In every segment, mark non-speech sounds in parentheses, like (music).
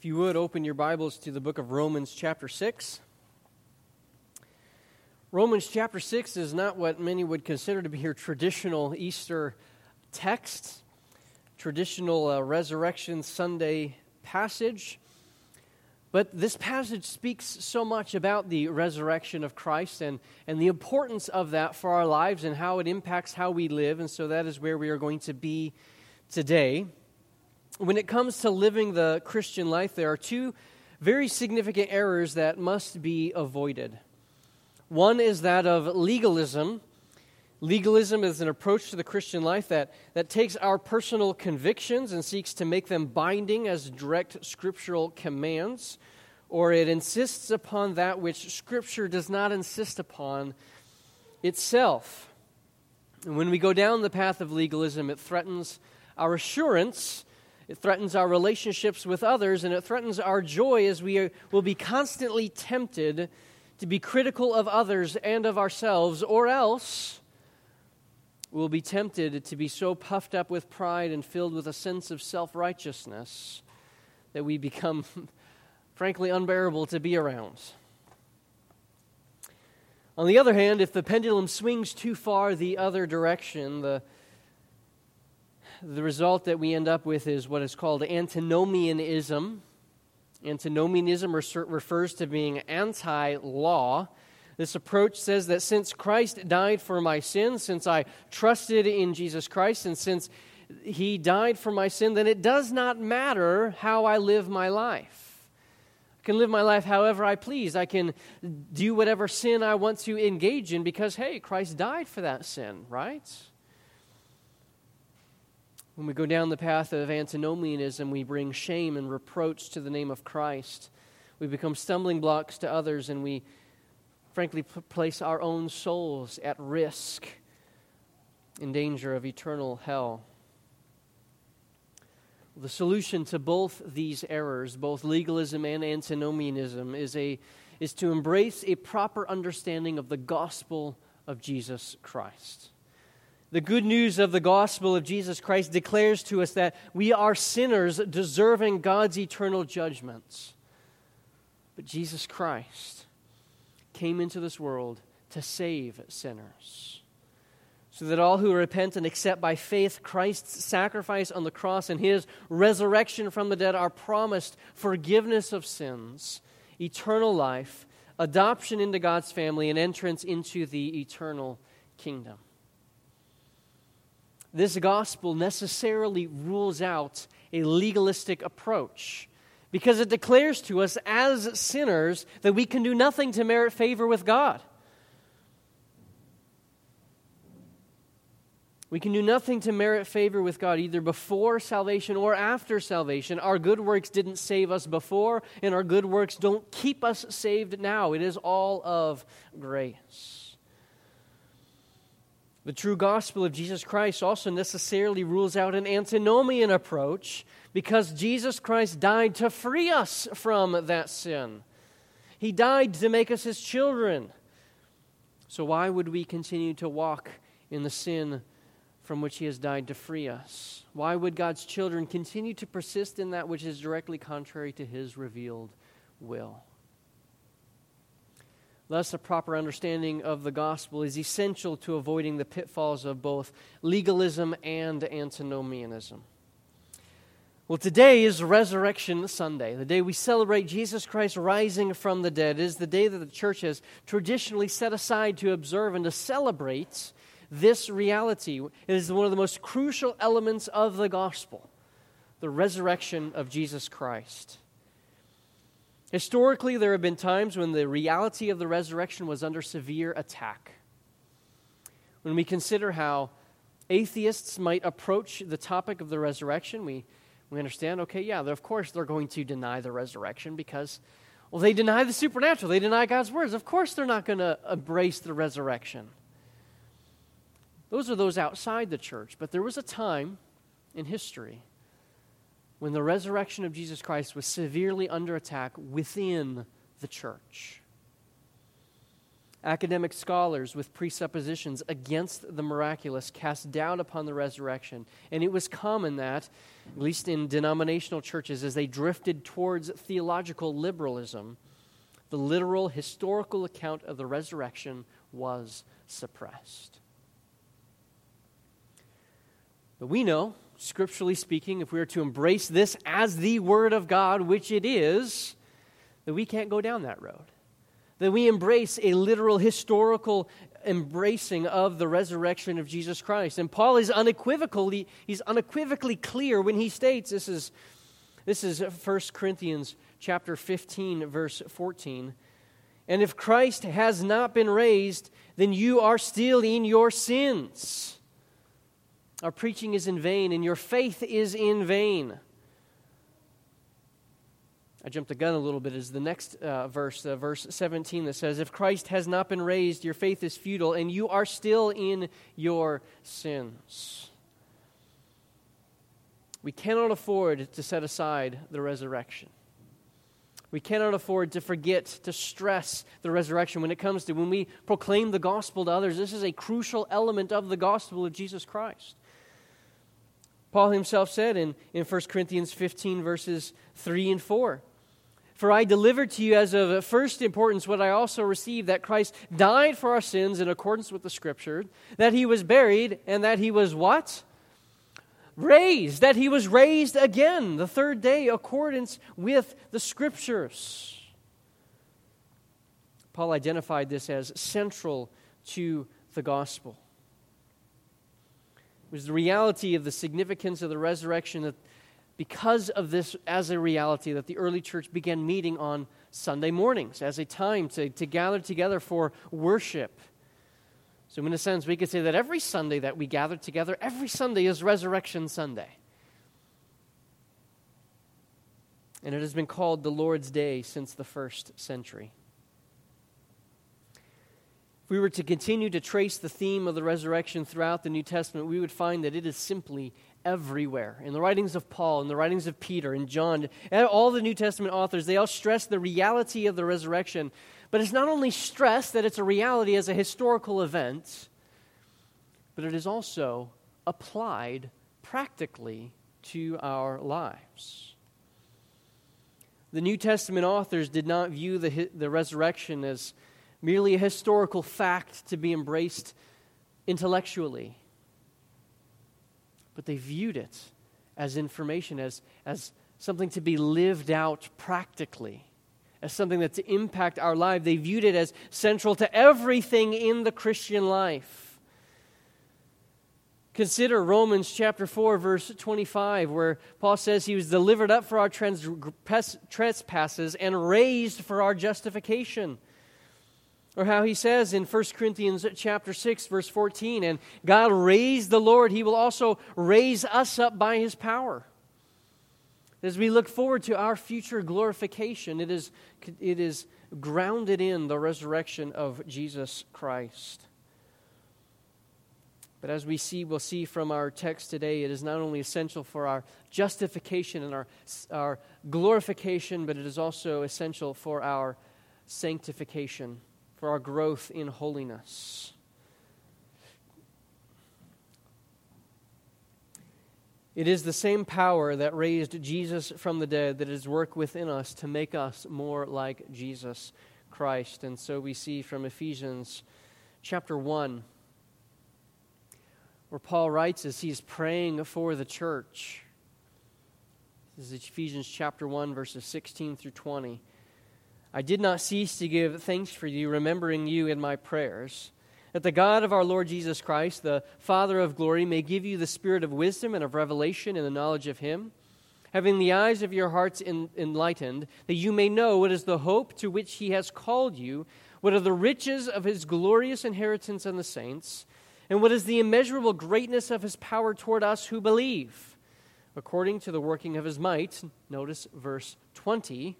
If you would open your Bibles to the book of Romans, chapter 6. Romans chapter 6 is not what many would consider to be your traditional Easter text, traditional uh, Resurrection Sunday passage. But this passage speaks so much about the resurrection of Christ and, and the importance of that for our lives and how it impacts how we live. And so that is where we are going to be today when it comes to living the Christian life, there are two very significant errors that must be avoided. One is that of legalism. Legalism is an approach to the Christian life that, that takes our personal convictions and seeks to make them binding as direct scriptural commands, or it insists upon that which Scripture does not insist upon itself. And when we go down the path of legalism, it threatens our assurance it threatens our relationships with others, and it threatens our joy as we will be constantly tempted to be critical of others and of ourselves, or else we'll be tempted to be so puffed up with pride and filled with a sense of self righteousness that we become, (laughs) frankly, unbearable to be around. On the other hand, if the pendulum swings too far the other direction, the the result that we end up with is what is called antinomianism. Antinomianism refers to being anti law. This approach says that since Christ died for my sins, since I trusted in Jesus Christ, and since he died for my sin, then it does not matter how I live my life. I can live my life however I please. I can do whatever sin I want to engage in because, hey, Christ died for that sin, right? When we go down the path of antinomianism, we bring shame and reproach to the name of Christ. We become stumbling blocks to others, and we, frankly, place our own souls at risk in danger of eternal hell. The solution to both these errors, both legalism and antinomianism, is, a, is to embrace a proper understanding of the gospel of Jesus Christ. The good news of the gospel of Jesus Christ declares to us that we are sinners deserving God's eternal judgments. But Jesus Christ came into this world to save sinners. So that all who repent and accept by faith Christ's sacrifice on the cross and his resurrection from the dead are promised forgiveness of sins, eternal life, adoption into God's family, and entrance into the eternal kingdom this gospel necessarily rules out a legalistic approach because it declares to us as sinners that we can do nothing to merit favor with God. We can do nothing to merit favor with God, either before salvation or after salvation. Our good works didn't save us before, and our good works don't keep us saved now. It is all of grace. The true gospel of Jesus Christ also necessarily rules out an antinomian approach because Jesus Christ died to free us from that sin. He died to make us his children. So, why would we continue to walk in the sin from which he has died to free us? Why would God's children continue to persist in that which is directly contrary to his revealed will? Thus, a proper understanding of the gospel is essential to avoiding the pitfalls of both legalism and antinomianism. Well, today is Resurrection Sunday, the day we celebrate Jesus Christ rising from the dead. It is the day that the church has traditionally set aside to observe and to celebrate this reality. It is one of the most crucial elements of the gospel the resurrection of Jesus Christ. Historically, there have been times when the reality of the resurrection was under severe attack. When we consider how atheists might approach the topic of the resurrection, we, we understand okay, yeah, of course they're going to deny the resurrection because, well, they deny the supernatural, they deny God's words. Of course they're not going to embrace the resurrection. Those are those outside the church. But there was a time in history when the resurrection of Jesus Christ was severely under attack within the church. Academic scholars with presuppositions against the miraculous cast doubt upon the resurrection. And it was common that, at least in denominational churches, as they drifted towards theological liberalism, the literal historical account of the resurrection was suppressed. But we know, scripturally speaking, if we are to embrace this as the Word of God, which it is, that we can't go down that road that we embrace a literal historical embracing of the resurrection of Jesus Christ. And Paul is unequivocally he's unequivocally clear when he states this is this is 1 Corinthians chapter 15 verse 14. And if Christ has not been raised, then you are still in your sins. Our preaching is in vain and your faith is in vain. I jumped the gun a little bit, is the next uh, verse, uh, verse 17, that says, If Christ has not been raised, your faith is futile, and you are still in your sins. We cannot afford to set aside the resurrection. We cannot afford to forget to stress the resurrection when it comes to when we proclaim the gospel to others. This is a crucial element of the gospel of Jesus Christ. Paul himself said in, in 1 Corinthians 15, verses 3 and 4 for I delivered to you as of first importance what I also received that Christ died for our sins in accordance with the Scripture, that he was buried, and that he was what? Raised. That he was raised again the third day, accordance with the Scriptures. Paul identified this as central to the gospel. Was the reality of the significance of the resurrection that because of this as a reality that the early church began meeting on Sunday mornings as a time to, to gather together for worship. So, in a sense, we could say that every Sunday that we gather together, every Sunday is Resurrection Sunday. And it has been called the Lord's Day since the first century. We were to continue to trace the theme of the resurrection throughout the New Testament, we would find that it is simply everywhere. In the writings of Paul, in the writings of Peter and John, and all the New Testament authors, they all stress the reality of the resurrection. But it's not only stressed that it's a reality as a historical event, but it is also applied practically to our lives. The New Testament authors did not view the, the resurrection as merely a historical fact to be embraced intellectually but they viewed it as information, as, as something to be lived out practically, as something that to impact our life. They viewed it as central to everything in the Christian life. Consider Romans chapter 4, verse 25, where Paul says he was delivered up for our trespasses and raised for our justification. Or how he says in 1 Corinthians chapter 6 verse 14, and God raised the Lord, he will also raise us up by his power. As we look forward to our future glorification, it is, it is grounded in the resurrection of Jesus Christ. But as we see, we'll see from our text today, it is not only essential for our justification and our, our glorification, but it is also essential for our sanctification for our growth in holiness. It is the same power that raised Jesus from the dead that is work within us to make us more like Jesus Christ. And so we see from Ephesians chapter 1, where Paul writes as he's praying for the church. This is Ephesians chapter 1, verses 16 through 20. I did not cease to give thanks for you, remembering you in my prayers, that the God of our Lord Jesus Christ, the Father of glory, may give you the spirit of wisdom and of revelation in the knowledge of him, having the eyes of your hearts enlightened, that you may know what is the hope to which he has called you, what are the riches of his glorious inheritance in the saints, and what is the immeasurable greatness of his power toward us who believe, according to the working of his might. Notice verse 20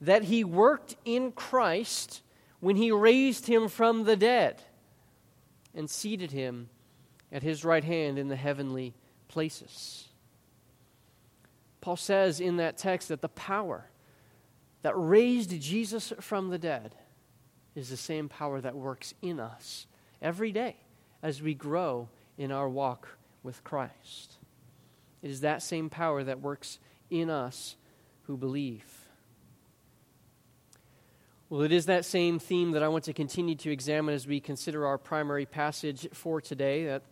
that he worked in Christ when he raised him from the dead and seated him at his right hand in the heavenly places. Paul says in that text that the power that raised Jesus from the dead is the same power that works in us every day as we grow in our walk with Christ. It is that same power that works in us who believe. Well, it is that same theme that I want to continue to examine as we consider our primary passage for today. That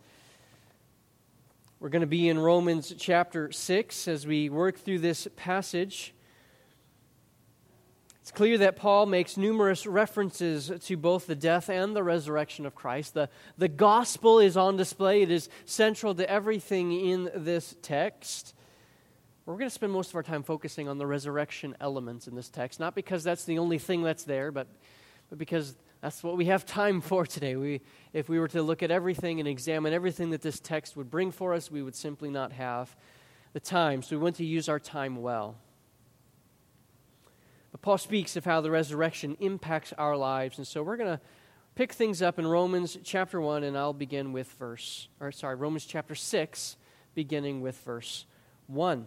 we're going to be in Romans chapter 6 as we work through this passage. It's clear that Paul makes numerous references to both the death and the resurrection of Christ. The, the gospel is on display, it is central to everything in this text. We're going to spend most of our time focusing on the resurrection elements in this text, not because that's the only thing that's there, but, but because that's what we have time for today. We, if we were to look at everything and examine everything that this text would bring for us, we would simply not have the time. So we want to use our time well. But Paul speaks of how the resurrection impacts our lives. And so we're going to pick things up in Romans chapter 1, and I'll begin with verse, or sorry, Romans chapter 6, beginning with verse 1.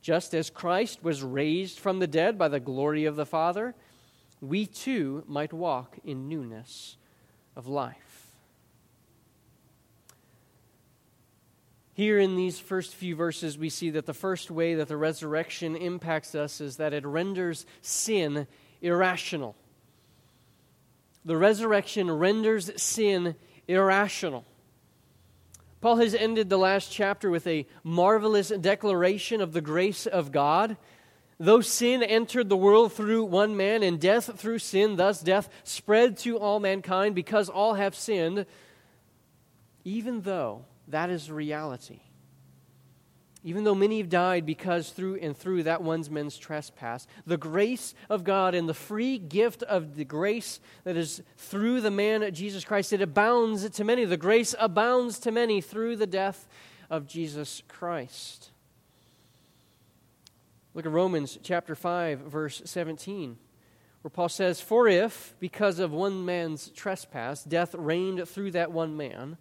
just as Christ was raised from the dead by the glory of the Father, we too might walk in newness of life. Here in these first few verses, we see that the first way that the resurrection impacts us is that it renders sin irrational. The resurrection renders sin irrational. Paul has ended the last chapter with a marvelous declaration of the grace of God. Though sin entered the world through one man, and death through sin, thus death spread to all mankind because all have sinned, even though that is reality. Even though many have died because through and through that one's man's trespass, the grace of God and the free gift of the grace that is through the man Jesus Christ, it abounds to many. The grace abounds to many through the death of Jesus Christ. Look at Romans chapter 5, verse 17, where Paul says, For if, because of one man's trespass, death reigned through that one man,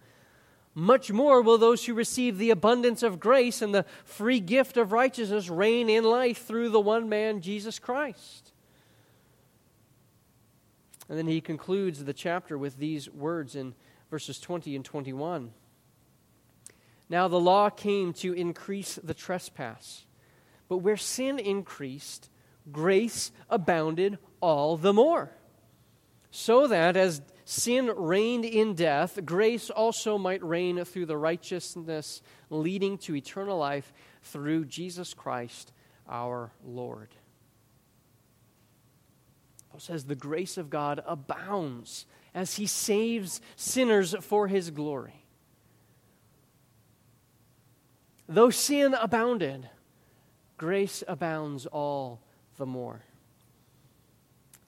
much more will those who receive the abundance of grace and the free gift of righteousness reign in life through the one man, Jesus Christ. And then he concludes the chapter with these words in verses 20 and 21. Now the law came to increase the trespass, but where sin increased, grace abounded all the more. So that as sin reigned in death, grace also might reign through the righteousness leading to eternal life through Jesus Christ our Lord. Paul says the grace of God abounds as he saves sinners for his glory. Though sin abounded, grace abounds all the more.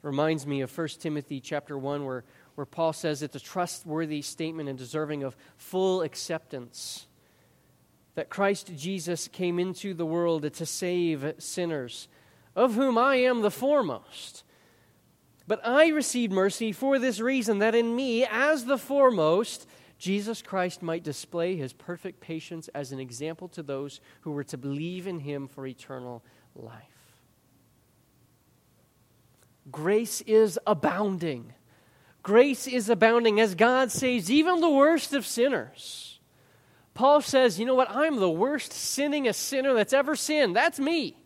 Reminds me of 1 Timothy chapter 1 where where Paul says it's a trustworthy statement and deserving of full acceptance that Christ Jesus came into the world to save sinners, of whom I am the foremost. But I received mercy for this reason, that in me, as the foremost, Jesus Christ might display his perfect patience as an example to those who were to believe in him for eternal life. Grace is abounding grace is abounding as God saves even the worst of sinners. Paul says, You know what? I'm the worst sinning a sinner that's ever sinned. That's me.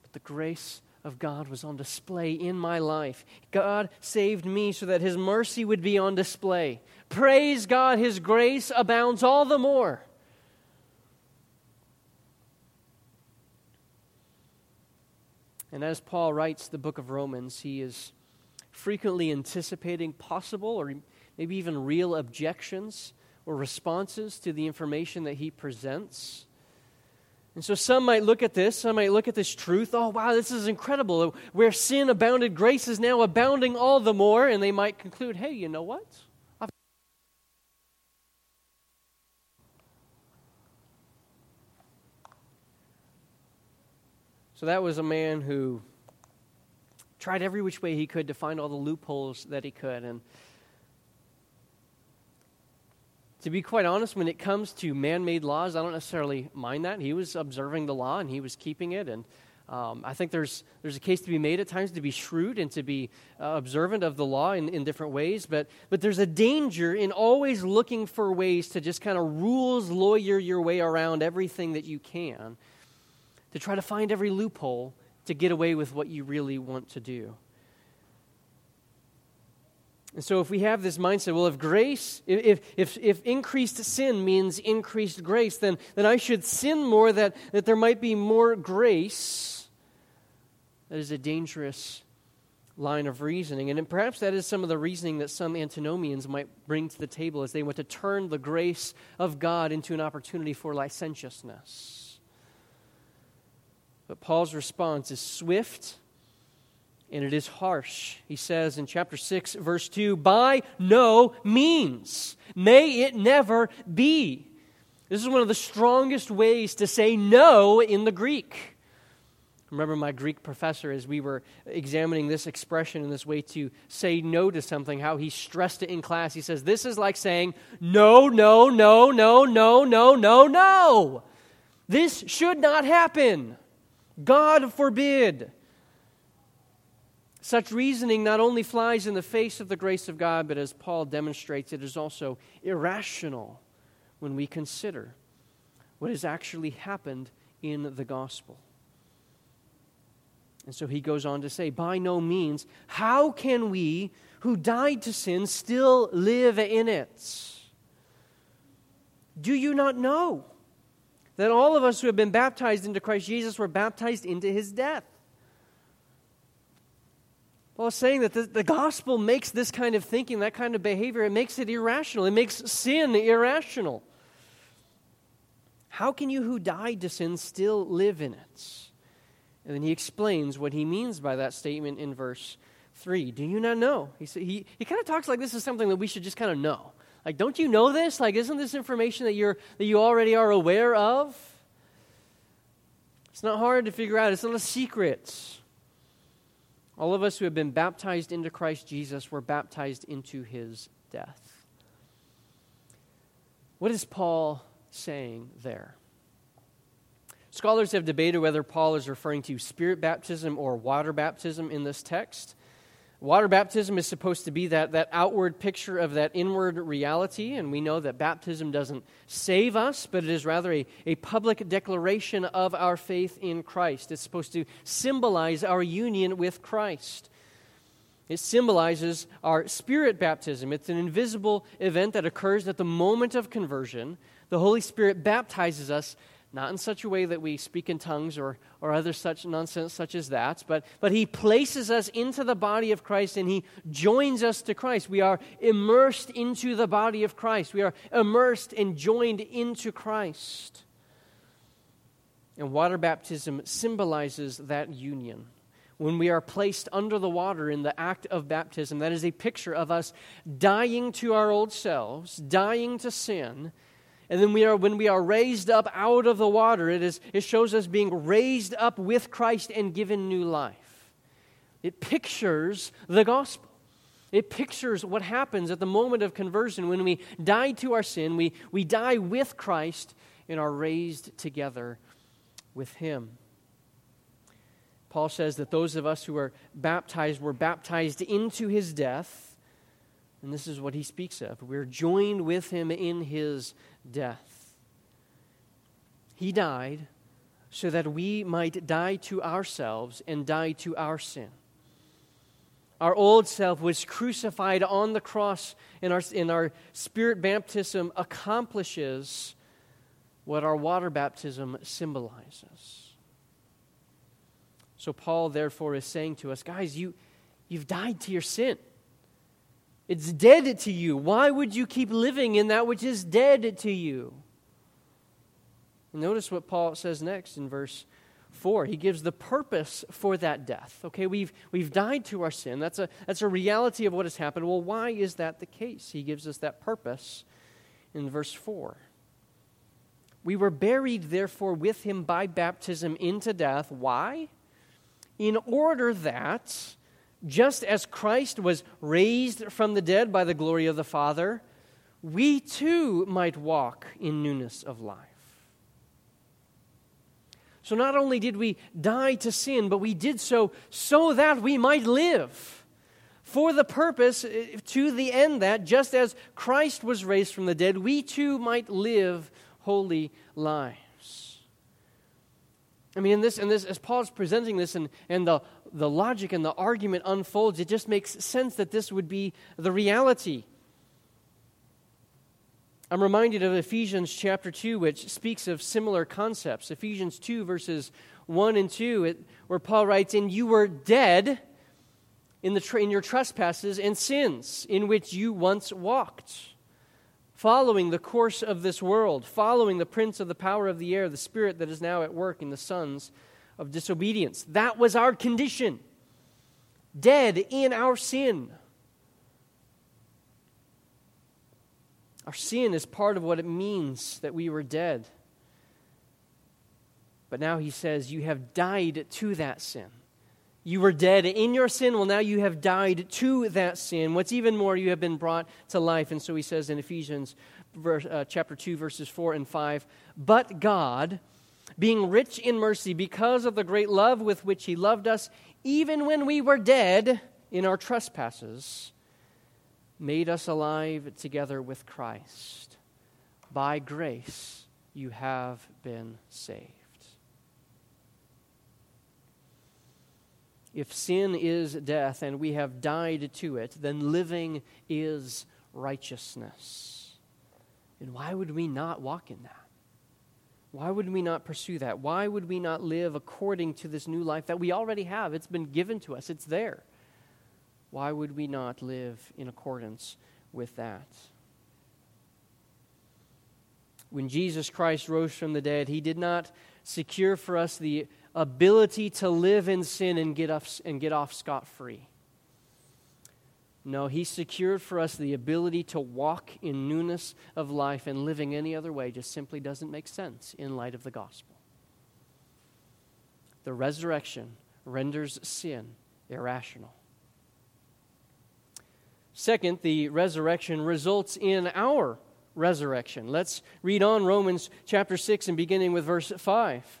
But the grace of God was on display in my life. God saved me so that His mercy would be on display. Praise God, His grace abounds all the more. And as Paul writes the book of Romans, he is frequently anticipating possible or maybe even real objections or responses to the information that he presents. And so some might look at this, some might look at this truth, oh, wow, this is incredible. Where sin abounded, grace is now abounding all the more. And they might conclude, hey, you know what? So that was a man who tried every which way he could to find all the loopholes that he could. And to be quite honest, when it comes to man made laws, I don't necessarily mind that. He was observing the law and he was keeping it. And um, I think there's, there's a case to be made at times to be shrewd and to be uh, observant of the law in, in different ways. But, but there's a danger in always looking for ways to just kind of rules lawyer your way around everything that you can to try to find every loophole to get away with what you really want to do. And so, if we have this mindset, well, if grace, if, if, if increased sin means increased grace, then, then I should sin more that, that there might be more grace. That is a dangerous line of reasoning. And perhaps that is some of the reasoning that some antinomians might bring to the table as they want to turn the grace of God into an opportunity for licentiousness. But Paul's response is swift and it is harsh. He says in chapter 6, verse 2 By no means, may it never be. This is one of the strongest ways to say no in the Greek. remember my Greek professor, as we were examining this expression in this way to say no to something, how he stressed it in class. He says, This is like saying, No, no, no, no, no, no, no, no. This should not happen. God forbid. Such reasoning not only flies in the face of the grace of God, but as Paul demonstrates, it is also irrational when we consider what has actually happened in the gospel. And so he goes on to say, By no means, how can we who died to sin still live in it? Do you not know that all of us who have been baptized into Christ Jesus were baptized into his death? Paul is saying that the, the gospel makes this kind of thinking, that kind of behavior, it makes it irrational. It makes sin irrational. How can you who died to sin still live in it? And then he explains what he means by that statement in verse 3. Do you not know? He, he, he kind of talks like this is something that we should just kind of know. Like, don't you know this? Like, isn't this information that, you're, that you already are aware of? It's not hard to figure out, it's not a secret. All of us who have been baptized into Christ Jesus were baptized into his death. What is Paul saying there? Scholars have debated whether Paul is referring to spirit baptism or water baptism in this text. Water baptism is supposed to be that, that outward picture of that inward reality, and we know that baptism doesn't save us, but it is rather a, a public declaration of our faith in Christ. It's supposed to symbolize our union with Christ. It symbolizes our spirit baptism. It's an invisible event that occurs at the moment of conversion. The Holy Spirit baptizes us not in such a way that we speak in tongues or, or other such nonsense such as that, but, but he places us into the body of Christ and he joins us to Christ. We are immersed into the body of Christ. We are immersed and joined into Christ. And water baptism symbolizes that union. When we are placed under the water in the act of baptism, that is a picture of us dying to our old selves, dying to sin and then we are, when we are raised up out of the water, it, is, it shows us being raised up with Christ and given new life. It pictures the gospel. It pictures what happens at the moment of conversion when we die to our sin, we, we die with Christ and are raised together with Him. Paul says that those of us who are baptized were baptized into His death and this is what he speaks of. We're joined with him in his death. He died so that we might die to ourselves and die to our sin. Our old self was crucified on the cross, and our, and our spirit baptism accomplishes what our water baptism symbolizes. So, Paul, therefore, is saying to us, guys, you, you've died to your sin. It's dead to you. Why would you keep living in that which is dead to you? Notice what Paul says next in verse 4. He gives the purpose for that death. Okay, we've, we've died to our sin. That's a, that's a reality of what has happened. Well, why is that the case? He gives us that purpose in verse 4. We were buried, therefore, with him by baptism into death. Why? In order that, just as Christ was raised from the dead by the glory of the Father, we too might walk in newness of life. So not only did we die to sin, but we did so so that we might live. For the purpose, eh, to the end that, just as Christ was raised from the dead, we too might live holy lives. I mean, in this, in this as Paul's presenting this and, and the, the logic and the argument unfolds, it just makes sense that this would be the reality. I'm reminded of Ephesians chapter 2, which speaks of similar concepts. Ephesians 2, verses 1 and 2, it, where Paul writes, And you were dead in, the, in your trespasses and sins, in which you once walked, following the course of this world, following the prince of the power of the air, the spirit that is now at work in the sons of disobedience. That was our condition, dead in our sin. Our sin is part of what it means that we were dead. But now he says, You have died to that sin. You were dead in your sin. Well, now you have died to that sin. What's even more, you have been brought to life. And so he says in Ephesians verse, uh, chapter 2, verses 4 and 5 But God, being rich in mercy, because of the great love with which he loved us, even when we were dead in our trespasses, made us alive together with Christ. By grace you have been saved. If sin is death and we have died to it, then living is righteousness. And why would we not walk in that? Why would we not pursue that? Why would we not live according to this new life that we already have? It's been given to us, it's there. Why would we not live in accordance with that? When Jesus Christ rose from the dead, he did not secure for us the ability to live in sin and get off, and get off scot free. No, he secured for us the ability to walk in newness of life, and living any other way just simply doesn't make sense in light of the gospel. The resurrection renders sin irrational. Second, the resurrection results in our resurrection. Let's read on Romans chapter 6 and beginning with verse 5.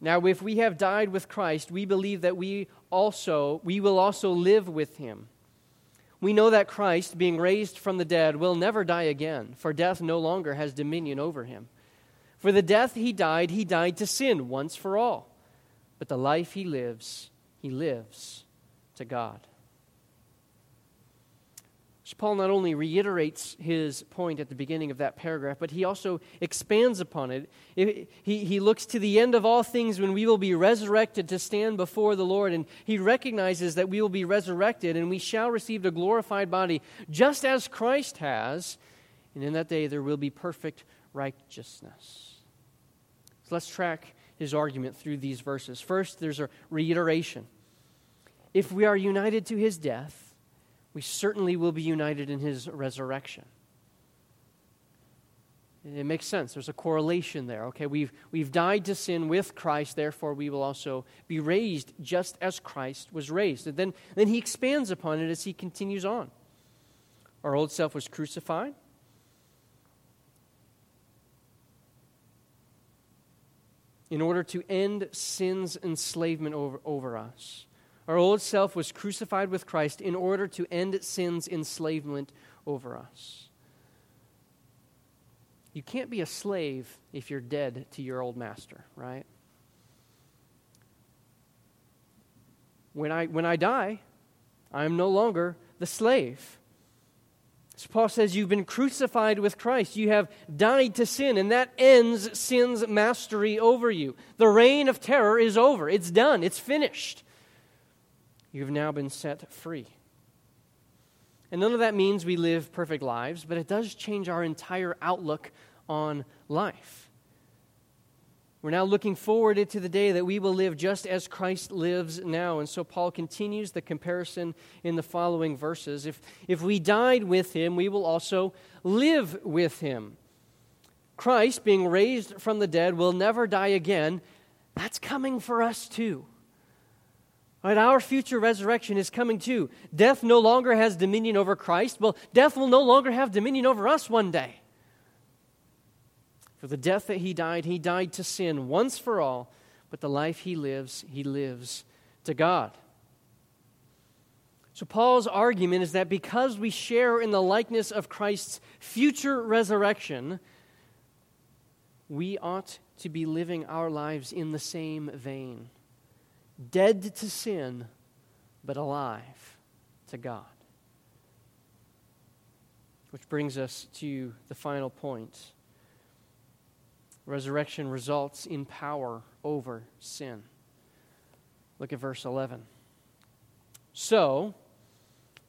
Now, if we have died with Christ, we believe that we also we will also live with him. We know that Christ, being raised from the dead, will never die again, for death no longer has dominion over him. For the death he died, he died to sin once for all. But the life he lives, he lives to God. Paul not only reiterates his point at the beginning of that paragraph, but he also expands upon it. He, he looks to the end of all things when we will be resurrected to stand before the Lord, and he recognizes that we will be resurrected and we shall receive a glorified body, just as Christ has, and in that day there will be perfect righteousness. So let's track his argument through these verses. First, there's a reiteration. If we are united to his death, we certainly will be united in his resurrection. It makes sense. There's a correlation there. Okay, we've, we've died to sin with Christ, therefore we will also be raised just as Christ was raised. And then, then he expands upon it as he continues on. Our old self was crucified. In order to end sin's enslavement over, over us. Our old self was crucified with Christ in order to end sin's enslavement over us. You can't be a slave if you're dead to your old master, right? when I, when I die, I am no longer the slave. So Paul says, You've been crucified with Christ. You have died to sin, and that ends sin's mastery over you. The reign of terror is over. It's done. It's finished. You've now been set free. And none of that means we live perfect lives, but it does change our entire outlook on life. We're now looking forward to the day that we will live just as Christ lives now. And so Paul continues the comparison in the following verses. If, if we died with him, we will also live with him. Christ, being raised from the dead, will never die again. That's coming for us too. Right, our future resurrection is coming too. Death no longer has dominion over Christ. Well, death will no longer have dominion over us one day. For the death that he died, he died to sin once for all, but the life he lives, he lives to God. So, Paul's argument is that because we share in the likeness of Christ's future resurrection, we ought to be living our lives in the same vein dead to sin, but alive to God. Which brings us to the final point Resurrection results in power over sin. Look at verse 11. So,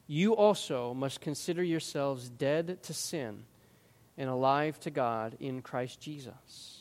you also must consider yourselves dead to sin and alive to God in Christ Jesus.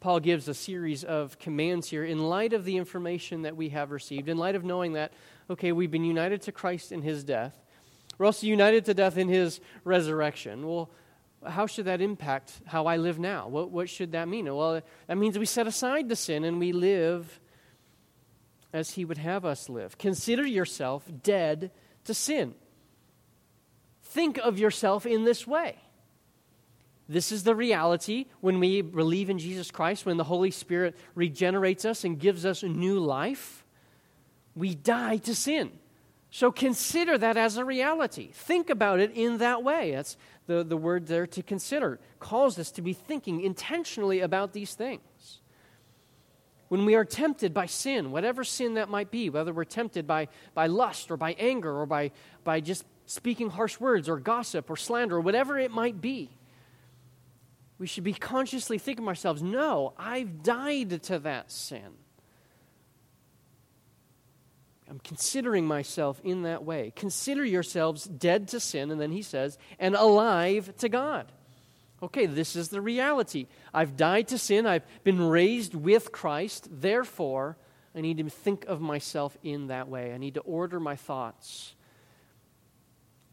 Paul gives a series of commands here in light of the information that we have received, in light of knowing that, okay, we've been united to Christ in his death. We're also united to death in his resurrection. Well, how should that impact how I live now? What, what should that mean? Well, that means we set aside the sin and we live as He would have us live. Consider yourself dead to sin. Think of yourself in this way. This is the reality when we believe in Jesus Christ, when the Holy Spirit regenerates us and gives us new life. We die to sin. So consider that as a reality. Think about it in that way. That's the, the word there to consider. Calls us to be thinking intentionally about these things. When we are tempted by sin, whatever sin that might be, whether we're tempted by, by lust or by anger or by, by just speaking harsh words or gossip or slander or whatever it might be, we should be consciously thinking ourselves, no, I've died to that sin. I'm considering myself in that way. Consider yourselves dead to sin, and then he says, and alive to God. Okay, this is the reality. I've died to sin, I've been raised with Christ, therefore, I need to think of myself in that way. I need to order my thoughts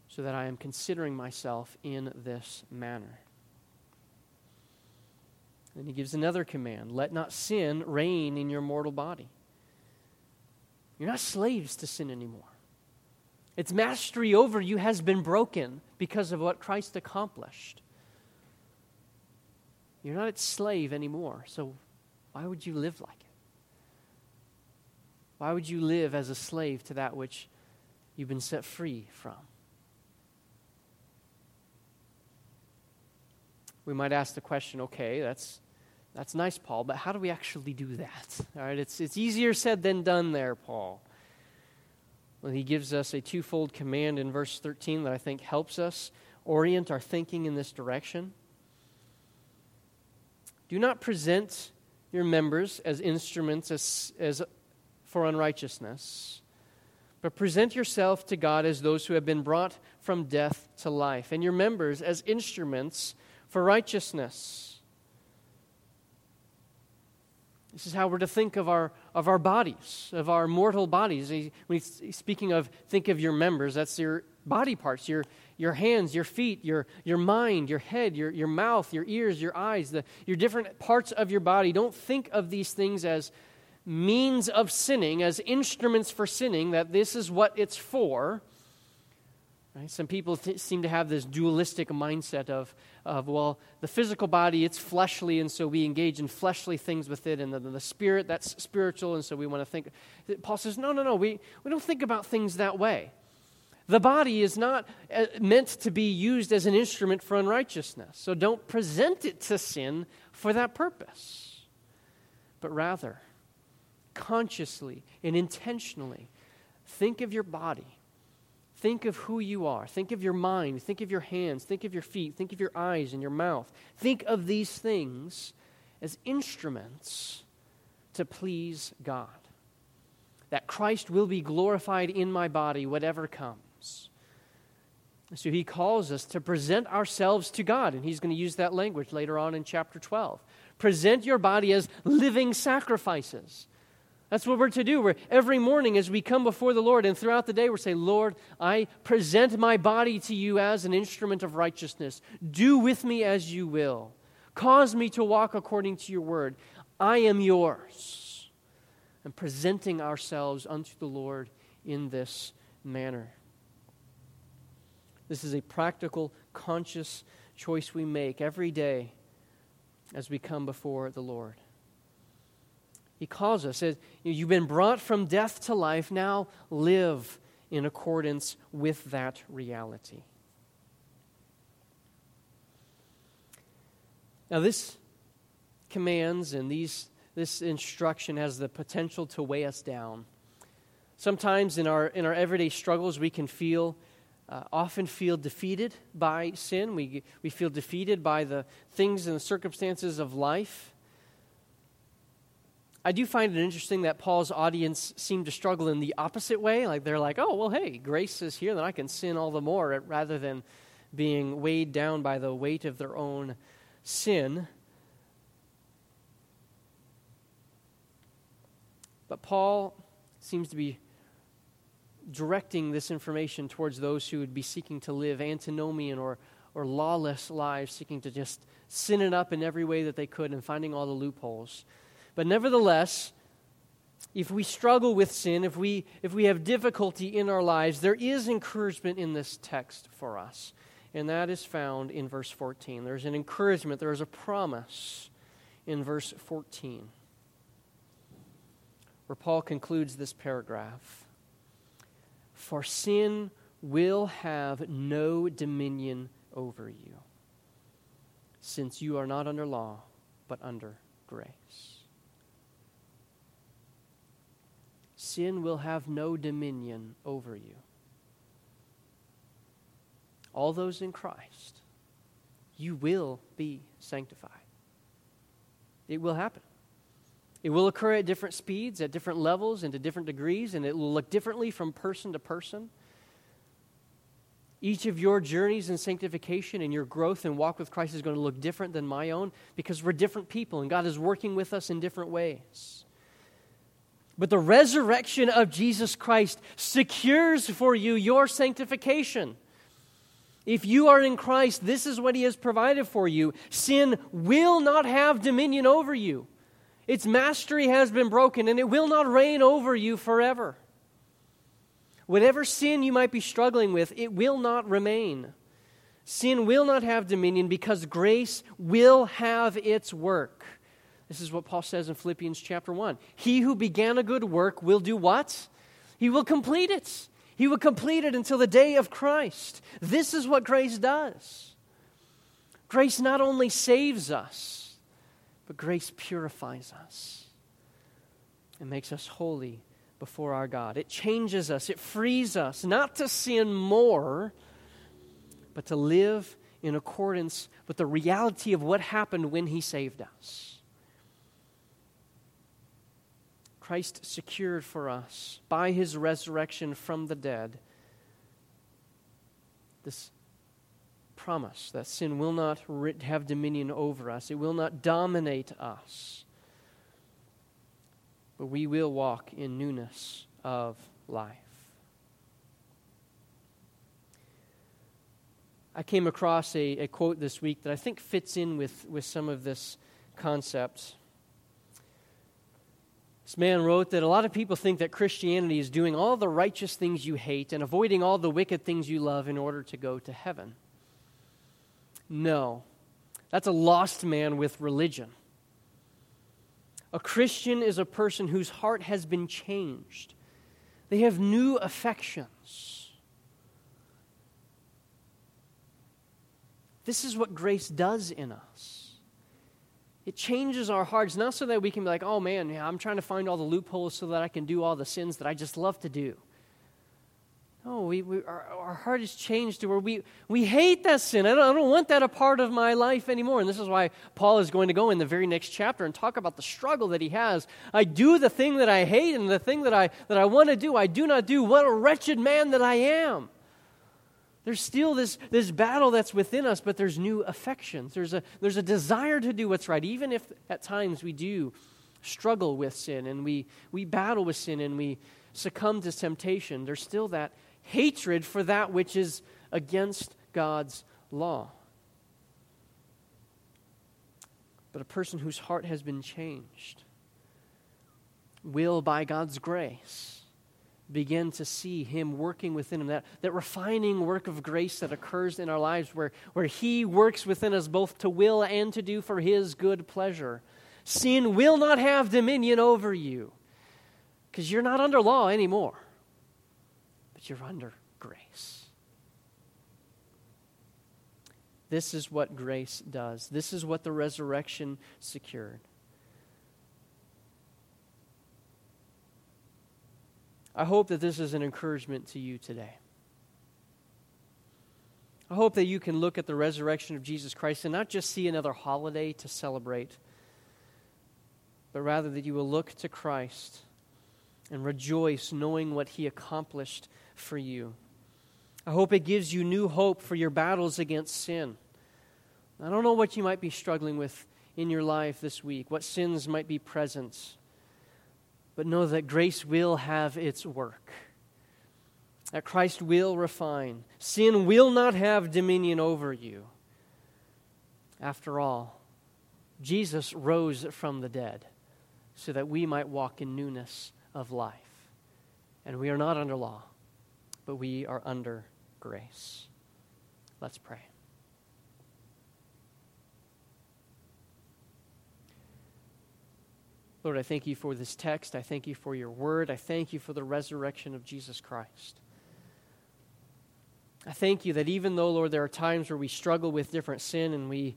so that I am considering myself in this manner. Then he gives another command let not sin reign in your mortal body. You're not slaves to sin anymore. Its mastery over you has been broken because of what Christ accomplished. You're not its slave anymore. So why would you live like it? Why would you live as a slave to that which you've been set free from? We might ask the question okay, that's that's nice, Paul, but how do we actually do that? All right, it's, it's easier said than done there, Paul. Well, he gives us a twofold command in verse 13 that I think helps us orient our thinking in this direction. Do not present your members as instruments as, as for unrighteousness, but present yourself to God as those who have been brought from death to life, and your members as instruments for righteousness. This is how we're to think of our, of our bodies, of our mortal bodies. When he's speaking of think of your members, that's your body parts, your, your hands, your feet, your, your mind, your head, your, your mouth, your ears, your eyes, the, your different parts of your body. Don't think of these things as means of sinning, as instruments for sinning, that this is what it's for. Right? Some people th- seem to have this dualistic mindset of, of, well, the physical body, it's fleshly, and so we engage in fleshly things with it, and the, the spirit, that's spiritual, and so we want to think. Paul says, no, no, no, we, we don't think about things that way. The body is not uh, meant to be used as an instrument for unrighteousness, so don't present it to sin for that purpose, but rather, consciously and intentionally, think of your body Think of who you are. Think of your mind. Think of your hands. Think of your feet. Think of your eyes and your mouth. Think of these things as instruments to please God. That Christ will be glorified in my body, whatever comes. So he calls us to present ourselves to God, and he's going to use that language later on in chapter 12. Present your body as living sacrifices that's what we're to do. We're, every morning as we come before the Lord and throughout the day, we're saying, Lord, I present my body to you as an instrument of righteousness. Do with me as you will. Cause me to walk according to your word. I am yours. And presenting ourselves unto the Lord in this manner. This is a practical, conscious choice we make every day as we come before the Lord. He calls us, says, You've been brought from death to life, now live in accordance with that reality. Now, this commands and these, this instruction has the potential to weigh us down. Sometimes in our, in our everyday struggles, we can feel, uh, often feel defeated by sin. We, we feel defeated by the things and the circumstances of life. I do find it interesting that Paul's audience seemed to struggle in the opposite way. Like they're like, oh, well, hey, grace is here, then I can sin all the more, eh, rather than being weighed down by the weight of their own sin. But Paul seems to be directing this information towards those who would be seeking to live antinomian or, or lawless lives, seeking to just sin it up in every way that they could and finding all the loopholes. But nevertheless, if we struggle with sin, if we, if we have difficulty in our lives, there is encouragement in this text for us. And that is found in verse 14. There's an encouragement, there is a promise in verse 14, where Paul concludes this paragraph For sin will have no dominion over you, since you are not under law, but under grace. Sin will have no dominion over you. All those in Christ, you will be sanctified. It will happen. It will occur at different speeds, at different levels, and to different degrees, and it will look differently from person to person. Each of your journeys in sanctification and your growth and walk with Christ is going to look different than my own because we're different people and God is working with us in different ways. But the resurrection of Jesus Christ secures for you your sanctification. If you are in Christ, this is what He has provided for you. Sin will not have dominion over you. Its mastery has been broken, and it will not reign over you forever. Whatever sin you might be struggling with, it will not remain. Sin will not have dominion because grace will have its work. This is what Paul says in Philippians chapter 1. He who began a good work will do what? He will complete it. He will complete it until the day of Christ. This is what grace does. Grace not only saves us, but grace purifies us and makes us holy before our God. It changes us, it frees us not to sin more, but to live in accordance with the reality of what happened when He saved us. Christ secured for us by his resurrection from the dead this promise that sin will not have dominion over us, it will not dominate us, but we will walk in newness of life. I came across a, a quote this week that I think fits in with, with some of this concept This man wrote that a lot of people think that Christianity is doing all the righteous things you hate and avoiding all the wicked things you love in order to go to heaven. No, that's a lost man with religion. A Christian is a person whose heart has been changed, they have new affections. This is what grace does in us. It changes our hearts, not so that we can be like, oh man, yeah, I'm trying to find all the loopholes so that I can do all the sins that I just love to do. No, we, we, our, our heart is changed to where we, we hate that sin. I don't, I don't want that a part of my life anymore. And this is why Paul is going to go in the very next chapter and talk about the struggle that he has. I do the thing that I hate, and the thing that I, that I want to do, I do not do. What a wretched man that I am. There's still this, this battle that's within us, but there's new affections. There's a, there's a desire to do what's right, even if at times we do struggle with sin and we, we battle with sin and we succumb to temptation. There's still that hatred for that which is against God's law. But a person whose heart has been changed will, by God's grace, begin to see Him working within Him, that, that refining work of grace that occurs in our lives, where, where He works within us both to will and to do for His good pleasure. Sin will not have dominion over you because you're not under law anymore, but you're under grace. This is what grace does, this is what the resurrection secured. I hope that this is an encouragement to you today. I hope that you can look at the resurrection of Jesus Christ and not just see another holiday to celebrate, but rather that you will look to Christ and rejoice knowing what he accomplished for you. I hope it gives you new hope for your battles against sin. I don't know what you might be struggling with in your life this week, what sins might be present but know that grace will have its work. That Christ will refine. Sin will not have dominion over you. After all, Jesus rose from the dead so that we might walk in newness of life. And we are not under law, but we are under grace. Let's pray. Lord, I thank you for this text. I thank you for your word. I thank you for the resurrection of Jesus Christ. I thank you that even though, Lord, there are times where we struggle with different sin and we,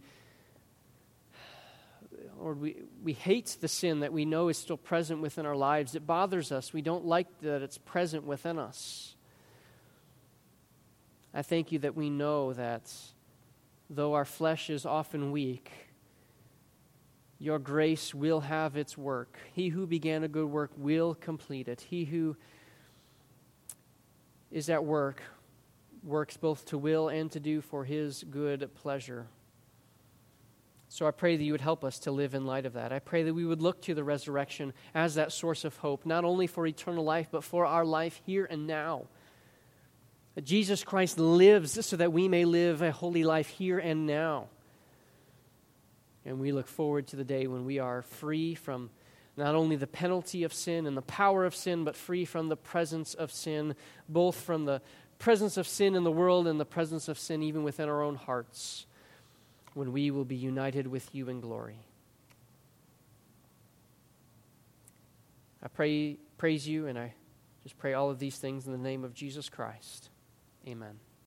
Lord, we, we hate the sin that we know is still present within our lives. It bothers us. We don't like that it's present within us. I thank you that we know that though our flesh is often weak, your grace will have its work. He who began a good work will complete it. He who is at work works both to will and to do for his good pleasure. So I pray that you would help us to live in light of that. I pray that we would look to the resurrection as that source of hope, not only for eternal life, but for our life here and now. Jesus Christ lives so that we may live a holy life here and now. And we look forward to the day when we are free from not only the penalty of sin and the power of sin, but free from the presence of sin, both from the presence of sin in the world and the presence of sin even within our own hearts, when we will be united with you in glory. I pray, praise you, and I just pray all of these things in the name of Jesus Christ. Amen.